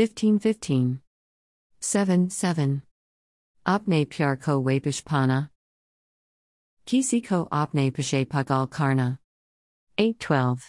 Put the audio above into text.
1515. 7 7. Apne pyar ko wapish pana. Kisi ko apne pashe pagal karna. 812.